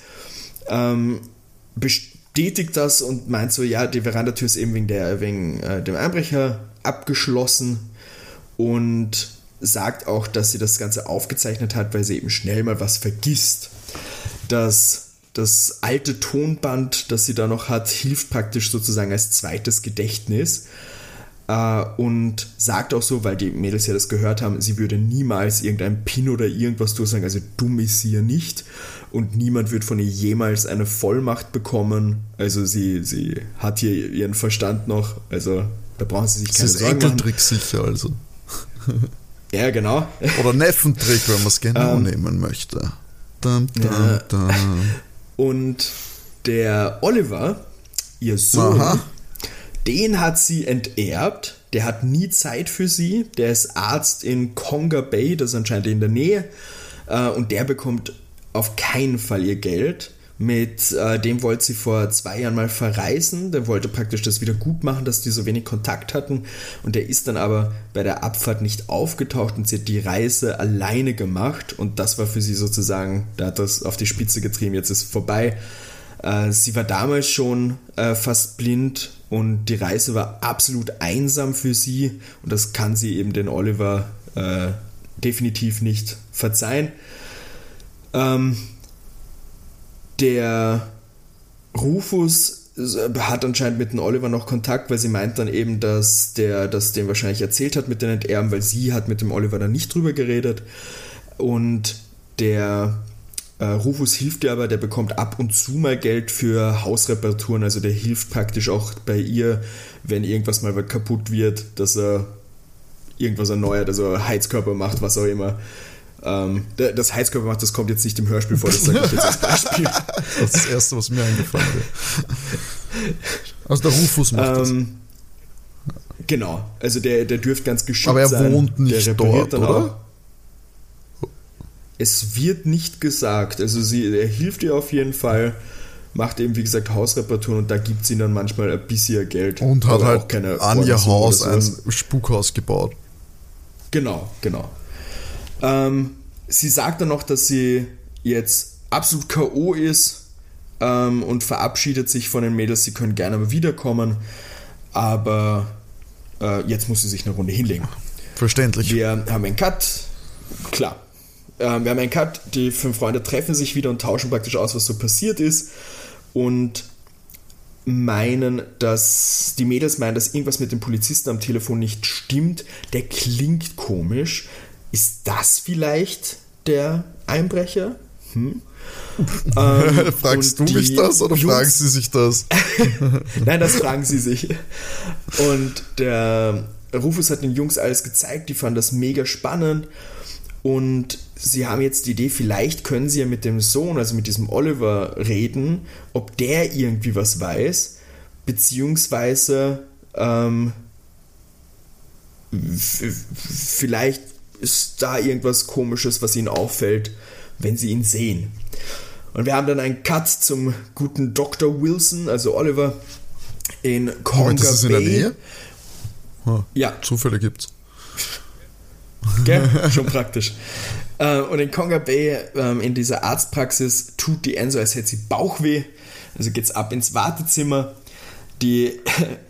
Ähm, bestätigt das und meint so, ja, die Verandatür ist eben wegen, der, wegen äh, dem Einbrecher abgeschlossen und sagt auch, dass sie das Ganze aufgezeichnet hat, weil sie eben schnell mal was vergisst. Das das alte Tonband, das sie da noch hat, hilft praktisch sozusagen als zweites Gedächtnis. Äh, und sagt auch so, weil die Mädels ja das gehört haben, sie würde niemals irgendein Pin oder irgendwas durchsagen, also dumm ist sie ja nicht. Und niemand wird von ihr jemals eine Vollmacht bekommen. Also sie, sie hat hier ihren Verstand noch, also da brauchen sie sich keine das ist Sorgen machen. sicher, also. Ja, genau. Oder Neffentrick, wenn man es genau Ähm. nehmen möchte. Dum, dum, Ja. dum. Und der Oliver, ihr Sohn, Aha. den hat sie enterbt. Der hat nie Zeit für sie. Der ist Arzt in Conga Bay, das ist anscheinend in der Nähe. Äh, Und der bekommt auf keinen Fall ihr Geld. Mit äh, dem wollte sie vor zwei Jahren mal verreisen. Der wollte praktisch das wieder gut machen, dass die so wenig Kontakt hatten. Und der ist dann aber bei der Abfahrt nicht aufgetaucht und sie hat die Reise alleine gemacht. Und das war für sie sozusagen, da hat das auf die Spitze getrieben, jetzt ist vorbei. Äh, sie war damals schon äh, fast blind und die Reise war absolut einsam für sie. Und das kann sie eben den Oliver äh, definitiv nicht verzeihen. Ähm, der Rufus äh, hat anscheinend mit dem Oliver noch Kontakt, weil sie meint dann eben, dass der das dem wahrscheinlich erzählt hat mit den Enterben, weil sie hat mit dem Oliver dann nicht drüber geredet. Und der äh, Rufus hilft ihr aber, der bekommt ab und zu mal Geld für Hausreparaturen, also der hilft praktisch auch bei ihr, wenn irgendwas mal kaputt wird, dass er irgendwas erneuert, also Heizkörper macht, was auch immer. Ähm, das Heizkörper macht, das kommt jetzt nicht im Hörspiel vor, das sage ich jetzt als Beispiel. Das ist das Erste, was mir eingefallen wäre. Also der Rufus macht das. Ähm, genau, also der, der dürfte ganz geschickt Aber er sein. wohnt nicht der repariert dort, dann oder? auch. Es wird nicht gesagt, also sie, er hilft ihr auf jeden Fall, macht eben wie gesagt Hausreparaturen und da gibt sie dann manchmal ein bisschen Geld. Und hat halt auch keine an ihr Haus ein. Spukhaus gebaut. Genau, genau. Ähm, sie sagt dann noch, dass sie jetzt absolut K.O. ist ähm, und verabschiedet sich von den Mädels. Sie können gerne mal wiederkommen, aber äh, jetzt muss sie sich eine Runde hinlegen. Verständlich. Wir haben einen Cut, klar. Ähm, wir haben einen Cut, die fünf Freunde treffen sich wieder und tauschen praktisch aus, was so passiert ist. Und meinen, dass die Mädels meinen, dass irgendwas mit dem Polizisten am Telefon nicht stimmt. Der klingt komisch. Ist das vielleicht der Einbrecher? Hm? Ähm, Fragst du mich das oder Jungs- fragen sie sich das? Nein, das fragen sie sich. Und der Rufus hat den Jungs alles gezeigt, die fanden das mega spannend. Und sie haben jetzt die Idee, vielleicht können sie ja mit dem Sohn, also mit diesem Oliver, reden, ob der irgendwie was weiß, beziehungsweise ähm, vielleicht ist da irgendwas Komisches, was ihnen auffällt, wenn sie ihn sehen. Und wir haben dann einen Cut zum guten Dr. Wilson, also Oliver, in Conga Moment, das ist in der Bay. Nähe? Ah, Ja, Zufälle gibt's. Gell? Schon praktisch. Äh, und in Conga Bay, ähm, in dieser Arztpraxis, tut die so, als hätte sie Bauchweh. Also geht's ab ins Wartezimmer. Die,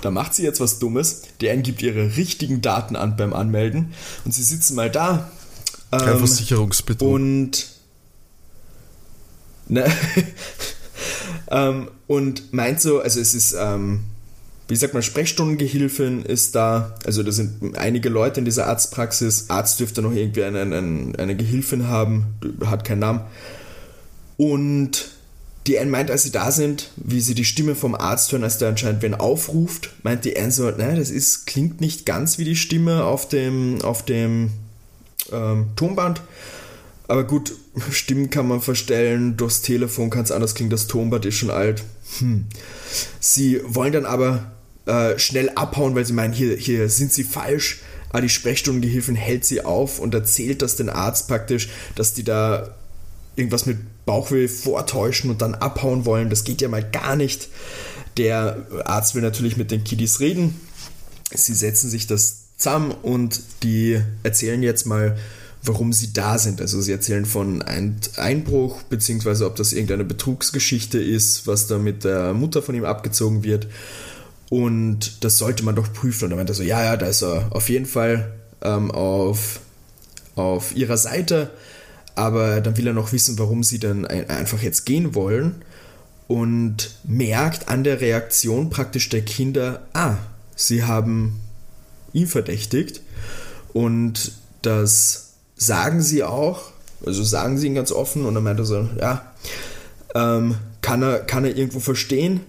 da macht sie jetzt was Dummes. Anne gibt ihre richtigen Daten an beim Anmelden. Und sie sitzen mal da. Kein ähm, Versicherungsbetrug. und ne, ähm, und meint so, also es ist, ähm, wie sagt man, Sprechstundengehilfin ist da, also da sind einige Leute in dieser Arztpraxis. Arzt dürfte noch irgendwie eine, eine, eine Gehilfin haben, hat keinen Namen. Und die Anne meint, als sie da sind, wie sie die Stimme vom Arzt hören, als der anscheinend wen aufruft, meint die Anne so, naja, das ist, klingt nicht ganz wie die Stimme auf dem, auf dem ähm, Tonband. Aber gut, Stimmen kann man verstellen, durchs Telefon kann es anders klingen, das Tonband ist schon alt. Hm. Sie wollen dann aber äh, schnell abhauen, weil sie meinen, hier, hier sind sie falsch. Aber die Sprechstundengehilfin hält sie auf und erzählt das den Arzt praktisch, dass die da irgendwas mit Bauchweh vortäuschen und dann abhauen wollen. Das geht ja mal gar nicht. Der Arzt will natürlich mit den Kiddies reden. Sie setzen sich das zusammen und die erzählen jetzt mal, warum sie da sind. Also sie erzählen von ein Einbruch, beziehungsweise ob das irgendeine Betrugsgeschichte ist, was da mit der Mutter von ihm abgezogen wird. Und das sollte man doch prüfen. Und er meinte so, ja, ja, da ist er auf jeden Fall. ähm, auf, auf ihrer Seite, aber dann will er noch wissen, warum sie dann ein, einfach jetzt gehen wollen und merkt an der Reaktion praktisch der Kinder, ah, sie haben ihn verdächtigt und das sagen sie auch, also sagen sie ihn ganz offen und dann meint er so, ja, ähm, kann, er, kann er irgendwo verstehen,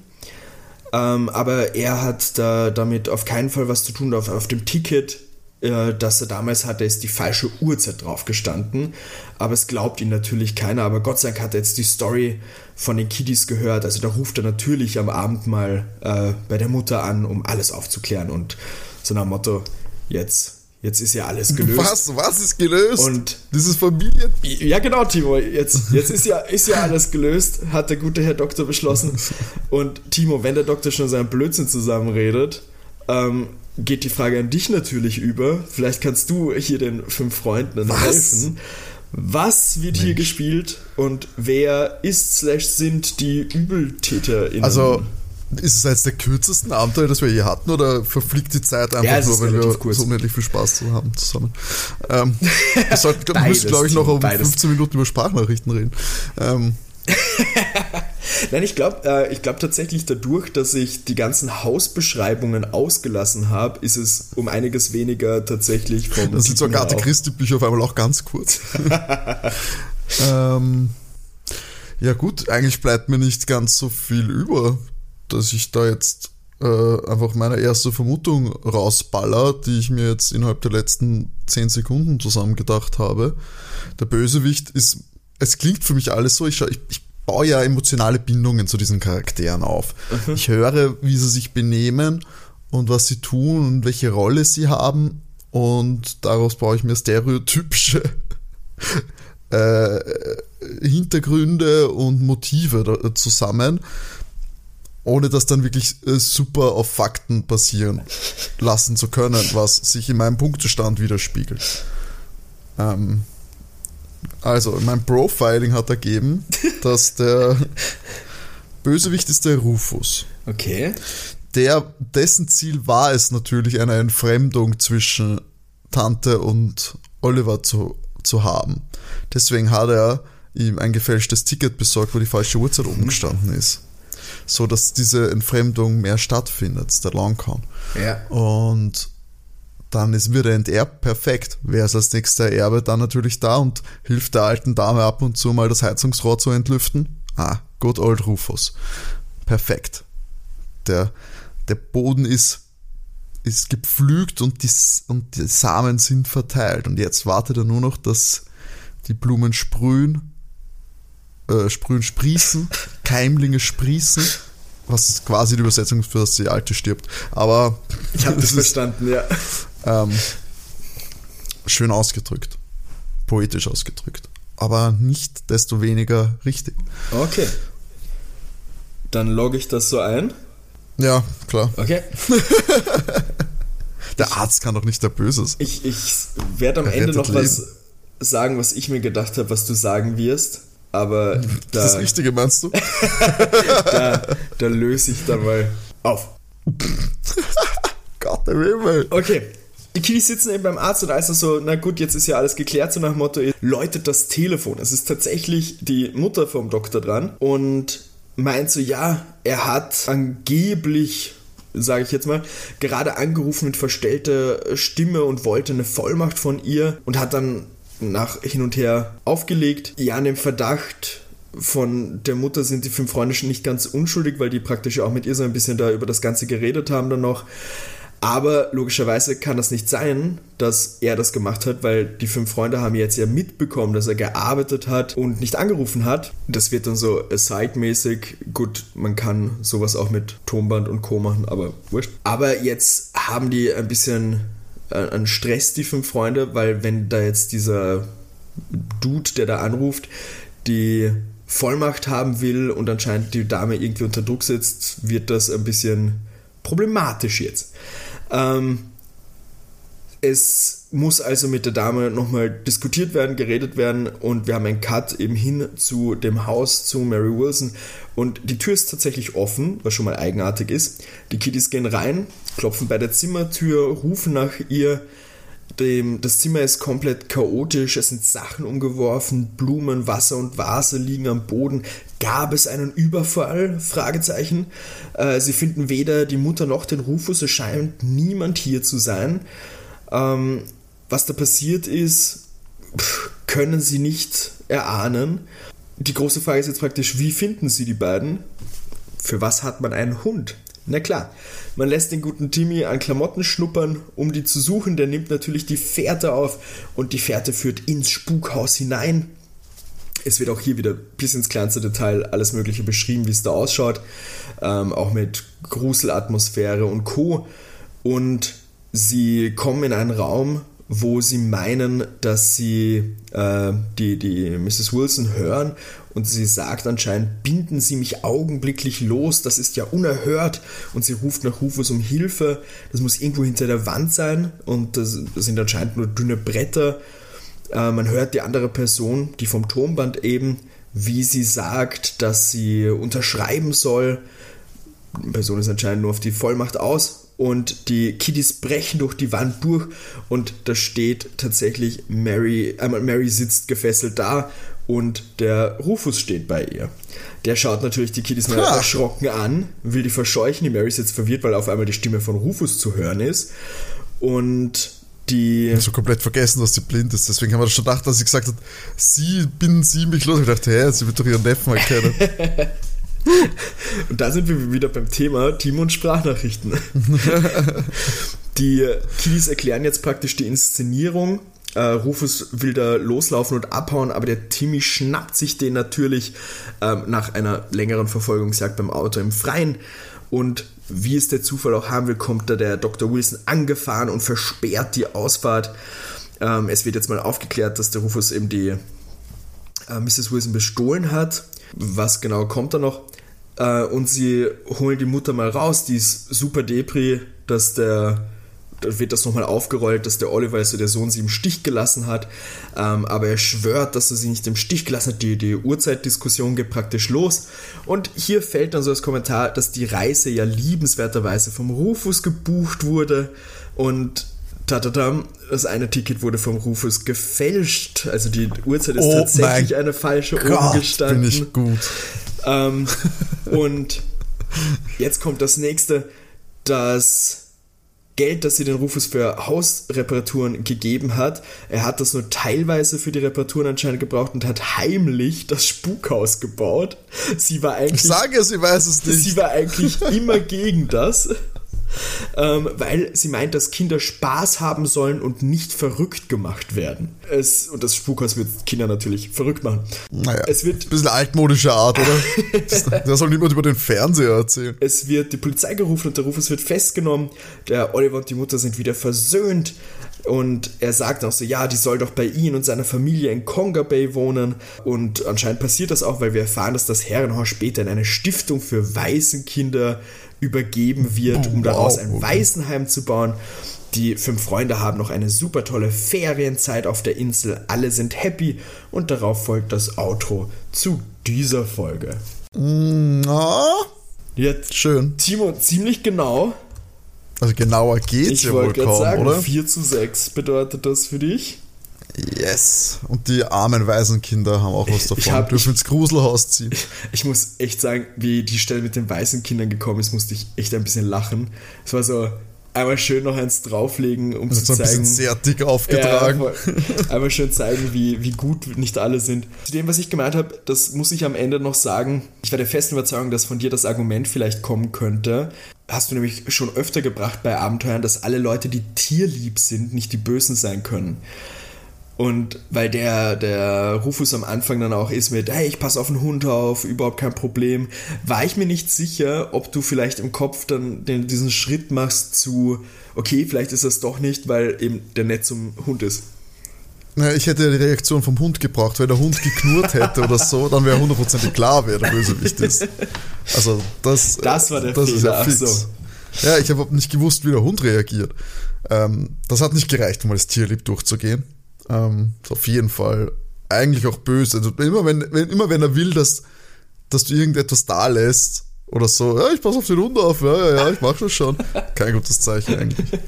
ähm, aber er hat da damit auf keinen Fall was zu tun. Auf, auf dem Ticket, äh, das er damals hatte, ist die falsche Uhrzeit drauf gestanden. Aber es glaubt ihn natürlich keiner. Aber Gott sei Dank hat er jetzt die Story von den Kiddies gehört. Also da ruft er natürlich am Abend mal äh, bei der Mutter an, um alles aufzuklären. Und so nach dem Motto, jetzt jetzt ist ja alles gelöst. Was? Was ist gelöst? Und dieses Familien. Ja, genau, Timo. Jetzt, jetzt ist, ja, ist ja alles gelöst, hat der gute Herr Doktor beschlossen. Und Timo, wenn der Doktor schon seinen Blödsinn zusammenredet, ähm, geht die Frage an dich natürlich über. Vielleicht kannst du hier den fünf Freunden Was? helfen. Was wird hier gespielt und wer ist slash sind die UbeltäterInnen? Also, ist es jetzt der kürzesten Abenteuer, das wir je hatten, oder verfliegt die Zeit einfach Ja, nur, weil wir kurz. so unendlich viel Spaß zu haben zusammen? Ähm, wir sollten, wir Beides, müssen, glaube ich, noch um beides. 15 Minuten über Sprachnachrichten reden. Ähm, Nein, ich glaube äh, ich glaub tatsächlich dadurch, dass ich die ganzen Hausbeschreibungen ausgelassen habe, ist es um einiges weniger tatsächlich vom das sind so Agatha auch. Christie-Bücher auf einmal auch ganz kurz. ähm, ja gut, eigentlich bleibt mir nicht ganz so viel über, dass ich da jetzt äh, einfach meine erste Vermutung rausballer, die ich mir jetzt innerhalb der letzten 10 Sekunden zusammengedacht habe. Der Bösewicht ist, es klingt für mich alles so, ich, ich, ich baue ja emotionale Bindungen zu diesen Charakteren auf. Ich höre, wie sie sich benehmen und was sie tun und welche Rolle sie haben und daraus baue ich mir stereotypische äh, Hintergründe und Motive da, zusammen, ohne das dann wirklich äh, super auf Fakten basieren lassen zu können, was sich in meinem Punktestand widerspiegelt. Ähm, also, mein Profiling hat ergeben, dass der Bösewicht ist der Rufus Okay. der, dessen Ziel war es natürlich, eine Entfremdung zwischen Tante und Oliver zu, zu haben. Deswegen hat er ihm ein gefälschtes Ticket besorgt, wo die falsche Uhrzeit oben gestanden ist. So dass diese Entfremdung mehr stattfindet, der Longcon. Ja. Und dann ist, wird er enterbt, perfekt. Wer ist als nächster Erbe dann natürlich da und hilft der alten Dame ab und zu mal das Heizungsrohr zu entlüften? Ah, good old Rufus. Perfekt. Der, der Boden ist, ist gepflügt und die, und die Samen sind verteilt. Und jetzt wartet er nur noch, dass die Blumen sprühen, äh, sprühen, sprießen, Keimlinge sprießen, was quasi die Übersetzung für dass die Alte stirbt. Aber Ich habe das verstanden, ja. Ähm, schön ausgedrückt, poetisch ausgedrückt, aber nicht desto weniger richtig. Okay. Dann logge ich das so ein. Ja, klar. Okay. Der Arzt kann doch nicht der Böse sein. Ich, ich werde am Er Ende noch was sagen, was ich mir gedacht habe, was du sagen wirst. Aber da, das Richtige, meinst du? da, da löse ich dann mal auf. Gott im Himmel. Okay. Die Kiddies sitzen eben beim Arzt und da ist er so, na gut, jetzt ist ja alles geklärt, so nach Motto, läutet das Telefon. Es ist tatsächlich die Mutter vom Doktor dran und meint so, ja, er hat angeblich, sage ich jetzt mal, gerade angerufen mit verstellter Stimme und wollte eine Vollmacht von ihr und hat dann nach hin und her aufgelegt. Ja, an dem Verdacht von der Mutter sind die fünf Freunde schon nicht ganz unschuldig, weil die praktisch auch mit ihr so ein bisschen da über das Ganze geredet haben dann noch. Aber logischerweise kann das nicht sein, dass er das gemacht hat, weil die fünf Freunde haben jetzt ja mitbekommen, dass er gearbeitet hat und nicht angerufen hat. Das wird dann so aside-mäßig. Gut, man kann sowas auch mit Tonband und Co. machen, aber wurscht. Aber jetzt haben die ein bisschen äh, an Stress, die fünf Freunde, weil wenn da jetzt dieser Dude, der da anruft, die Vollmacht haben will und anscheinend die Dame irgendwie unter Druck setzt, wird das ein bisschen problematisch jetzt. Ähm, es muss also mit der Dame nochmal diskutiert werden, geredet werden und wir haben einen Cut eben hin zu dem Haus zu Mary Wilson und die Tür ist tatsächlich offen, was schon mal eigenartig ist. Die Kiddies gehen rein, klopfen bei der Zimmertür, rufen nach ihr. dem, das Zimmer ist komplett chaotisch, es sind Sachen umgeworfen, Blumen, Wasser und Vase liegen am Boden. Gab es einen Überfall? Fragezeichen. Äh, sie finden weder die Mutter noch den Rufus, es scheint niemand hier zu sein. Ähm, was da passiert ist, können sie nicht erahnen. Die große Frage ist jetzt praktisch, wie finden sie die beiden? Für was hat man einen Hund? Na klar, man lässt den guten Timmy an Klamotten schnuppern, um die zu suchen. Der nimmt natürlich die Fährte auf und die Fährte führt ins Spukhaus hinein. Es wird auch hier wieder bis ins kleinste Detail alles Mögliche beschrieben, wie es da ausschaut. Ähm, auch mit Gruselatmosphäre und Co. Und sie kommen in einen Raum, wo sie meinen, dass sie äh, die, die Mrs. Wilson hören und sie sagt anscheinend, binden Sie mich augenblicklich los, das ist ja unerhört und sie ruft nach Rufus um Hilfe, das muss irgendwo hinter der Wand sein und das sind anscheinend nur dünne Bretter. Äh, man hört die andere Person, die vom Turmband eben, wie sie sagt, dass sie unterschreiben soll. Die Person ist anscheinend nur auf die Vollmacht aus und die Kiddies brechen durch die Wand durch und da steht tatsächlich Mary, einmal äh, Mary sitzt gefesselt da und der Rufus steht bei ihr. Der schaut natürlich die Kiddies mal erschrocken an, will die verscheuchen. Die Mary ist jetzt verwirrt, weil auf einmal die Stimme von Rufus zu hören ist. Und die. Ich habe so komplett vergessen, dass sie blind ist. Deswegen haben wir schon gedacht, dass sie gesagt hat, sie binden sie mich los. Ich dachte, hä, sie wird doch ihren Neffen erkennen. und da sind wir wieder beim Thema Team und Sprachnachrichten. die Kiddies erklären jetzt praktisch die Inszenierung. Uh, Rufus will da loslaufen und abhauen, aber der Timmy schnappt sich den natürlich ähm, nach einer längeren Verfolgungsjagd beim Auto im Freien. Und wie es der Zufall auch haben will, kommt da der Dr. Wilson angefahren und versperrt die Ausfahrt. Ähm, es wird jetzt mal aufgeklärt, dass der Rufus eben die äh, Mrs. Wilson bestohlen hat. Was genau kommt da noch? Äh, und sie holen die Mutter mal raus, die ist super Depri, dass der da wird das nochmal aufgerollt, dass der Oliver, also der Sohn, sie im Stich gelassen hat. Ähm, aber er schwört, dass er sie nicht im Stich gelassen hat. Die, die Uhrzeitdiskussion geht praktisch los. Und hier fällt dann so das Kommentar, dass die Reise ja liebenswerterweise vom Rufus gebucht wurde. Und Tatatam, das eine Ticket wurde vom Rufus gefälscht. Also die Uhrzeit ist oh tatsächlich eine falsche Gott, umgestanden. Bin ich gut. Ähm, und jetzt kommt das nächste, das Geld, das sie den Rufus für Hausreparaturen gegeben hat. Er hat das nur teilweise für die Reparaturen anscheinend gebraucht und hat heimlich das Spukhaus gebaut. Sie war eigentlich. Ich sage, sie weiß es nicht. Sie war eigentlich immer gegen das ähm, weil sie meint, dass Kinder Spaß haben sollen und nicht verrückt gemacht werden. Es, und das Spukhaus wird Kinder natürlich verrückt machen. Naja, es wird ein bisschen altmodische Art, oder? da soll niemand über den Fernseher erzählen. Es wird die Polizei gerufen und der Rufus wird festgenommen. Der Oliver und die Mutter sind wieder versöhnt. Und er sagt auch so, ja, die soll doch bei ihm und seiner Familie in Conga Bay wohnen. Und anscheinend passiert das auch, weil wir erfahren, dass das Herrenhaus später in eine Stiftung für Waisenkinder übergeben wird, um daraus ein Waisenheim zu bauen. Die fünf Freunde haben noch eine super tolle Ferienzeit auf der Insel. Alle sind happy und darauf folgt das Outro zu dieser Folge. Na, jetzt schön. Timo, ziemlich genau. Also genauer geht's ich ja wohl kaum, sagen, oder? 4 zu 6 bedeutet das für dich. Yes. Und die armen Waisenkinder haben auch was davon. Ich hab, dürfen ins Gruselhaus ziehen. Ich, ich, muss echt sagen, wie die Stelle mit den Waisenkindern gekommen ist, musste ich echt ein bisschen lachen. Es war so einmal schön noch eins drauflegen, um zu so ein zeigen. Sehr dick aufgetragen. Ja, einmal schön zeigen, wie, wie gut nicht alle sind. Zu dem, was ich gemeint habe, das muss ich am Ende noch sagen. Ich war der festen Überzeugung, dass von dir das Argument vielleicht kommen könnte. Hast du nämlich schon öfter gebracht bei Abenteuern, dass alle Leute, die tierlieb sind, nicht die Bösen sein können. Und weil der, der Rufus am Anfang dann auch ist mit, hey, ich passe auf den Hund auf, überhaupt kein Problem, war ich mir nicht sicher, ob du vielleicht im Kopf dann den, diesen Schritt machst zu, okay, vielleicht ist das doch nicht, weil eben der nett zum Hund ist. Naja, ich hätte die Reaktion vom Hund gebraucht, weil der Hund geknurrt hätte oder so, dann wäre hundertprozentig klar, wer der Bösewicht ist. Also das, das war der das Fehler, ist ja fix. So. Ja, ich habe nicht gewusst, wie der Hund reagiert. Ähm, das hat nicht gereicht, um als Tierlieb durchzugehen. Ähm, ist auf jeden Fall eigentlich auch böse. Also immer wenn, wenn, immer wenn er will, dass, dass du irgendetwas da lässt oder so, ja, ich passe auf den Hund auf, ja, ja, ja, ich mache das schon. Kein gutes Zeichen eigentlich.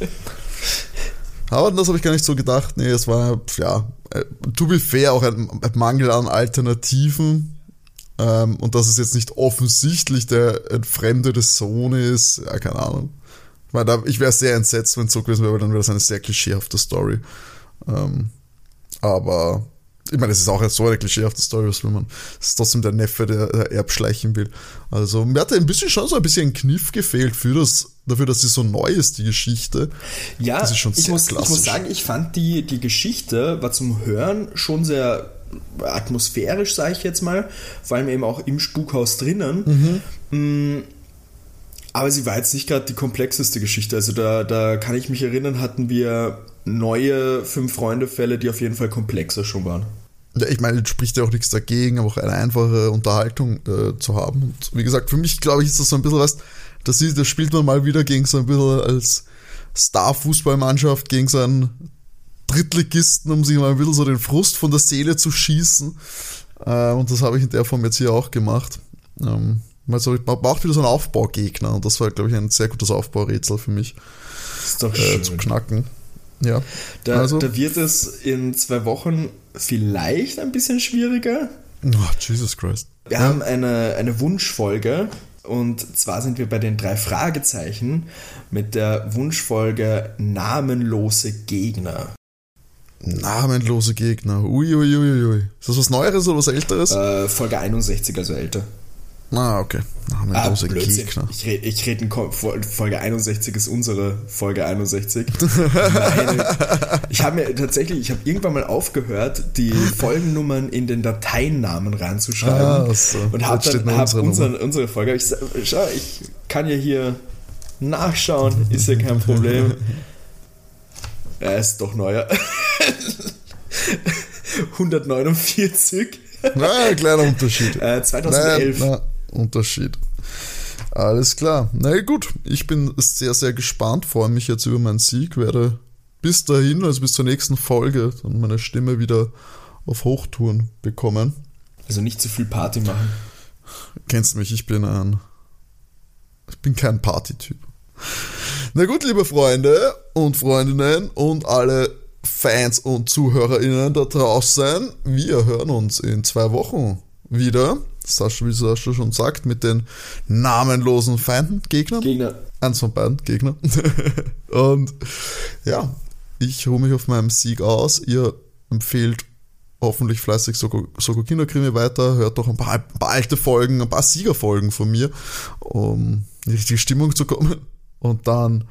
Aber das habe ich gar nicht so gedacht. Nee, es war, ja, äh, to be fair, auch ein, Mangel an Alternativen. Ähm, und dass es jetzt nicht offensichtlich der entfremdete Sohn ist, ja, keine Ahnung. Ich, ich wäre sehr entsetzt, wenn es so gewesen wäre, weil dann wäre das eine sehr klischeehafte Story. Ähm, aber ich meine, es ist auch so eine klischeehafte Story, was will man. Es ist trotzdem der Neffe, der, der erbschleichen will. Also, mir hat ein bisschen schon so ein bisschen ein Kniff gefehlt für das, dafür, dass sie so neu ist, die Geschichte. Ja, das ist schon ich, muss, ich muss sagen, ich fand die, die Geschichte war zum Hören schon sehr atmosphärisch, sage ich jetzt mal. Vor allem eben auch im Spukhaus drinnen. Mhm. Aber sie war jetzt nicht gerade die komplexeste Geschichte. Also da, da kann ich mich erinnern, hatten wir neue Fünf-Freunde-Fälle, die auf jeden Fall komplexer schon waren. Ja, ich meine, spricht ja auch nichts dagegen, aber auch eine einfache Unterhaltung äh, zu haben. Und wie gesagt, für mich, glaube ich, ist das so ein bisschen was, das, ist, das spielt man mal wieder gegen so ein bisschen als Star-Fußballmannschaft gegen so einen Drittligisten, um sich mal ein bisschen so den Frust von der Seele zu schießen. Äh, und das habe ich in der Form jetzt hier auch gemacht. Ähm, also, man braucht wieder so einen Aufbaugegner und das war, glaube ich, ein sehr gutes Aufbaurätsel für mich. ist doch äh, Zum Knacken. Ja. Da, also. da wird es in zwei Wochen vielleicht ein bisschen schwieriger. Oh, Jesus Christ. Wir ja. haben eine, eine Wunschfolge und zwar sind wir bei den drei Fragezeichen mit der Wunschfolge Namenlose Gegner. Namenlose Gegner. Uiuiuiui. Ui, ui. Ist das was Neueres oder was Älteres? Äh, Folge 61, also älter. Ah, okay. Namenlose ah, Gegner. Ich rede ich red in Folge 61 ist unsere Folge 61. Meine, ich habe mir tatsächlich, ich habe irgendwann mal aufgehört, die Folgennummern in den Dateinnamen reinzuschreiben. Ah, so. Und habe dann hab unsere, unsere Folge. Ich, schau, ich kann ja hier nachschauen, ist ja kein Problem. Er ist doch neuer. 149. Na, kleiner Unterschied. Äh, 2011. Na, na. Unterschied. Alles klar. Na gut, ich bin sehr, sehr gespannt, freue mich jetzt über meinen Sieg, werde bis dahin, also bis zur nächsten Folge, dann meine Stimme wieder auf Hochtouren bekommen. Also nicht zu viel Party machen. Kennst mich, ich bin ein. Ich bin kein Partytyp. Na gut, liebe Freunde und Freundinnen und alle Fans und ZuhörerInnen da draußen, wir hören uns in zwei Wochen wieder. Sascha, wie Sascha schon sagt, mit den namenlosen Feinden, Gegnern. Gegner. Eins von beiden, Gegner. und ja, ich ruhe mich auf meinem Sieg aus. Ihr empfehlt hoffentlich fleißig Soko, Soko Kinderkrimi weiter. Hört doch ein paar, ein paar alte Folgen, ein paar Siegerfolgen von mir, um in die richtige Stimmung zu kommen. Und dann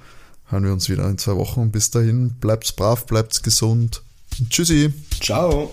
hören wir uns wieder in zwei Wochen. Bis dahin, bleibt's brav, bleibt's gesund. Tschüssi. Ciao.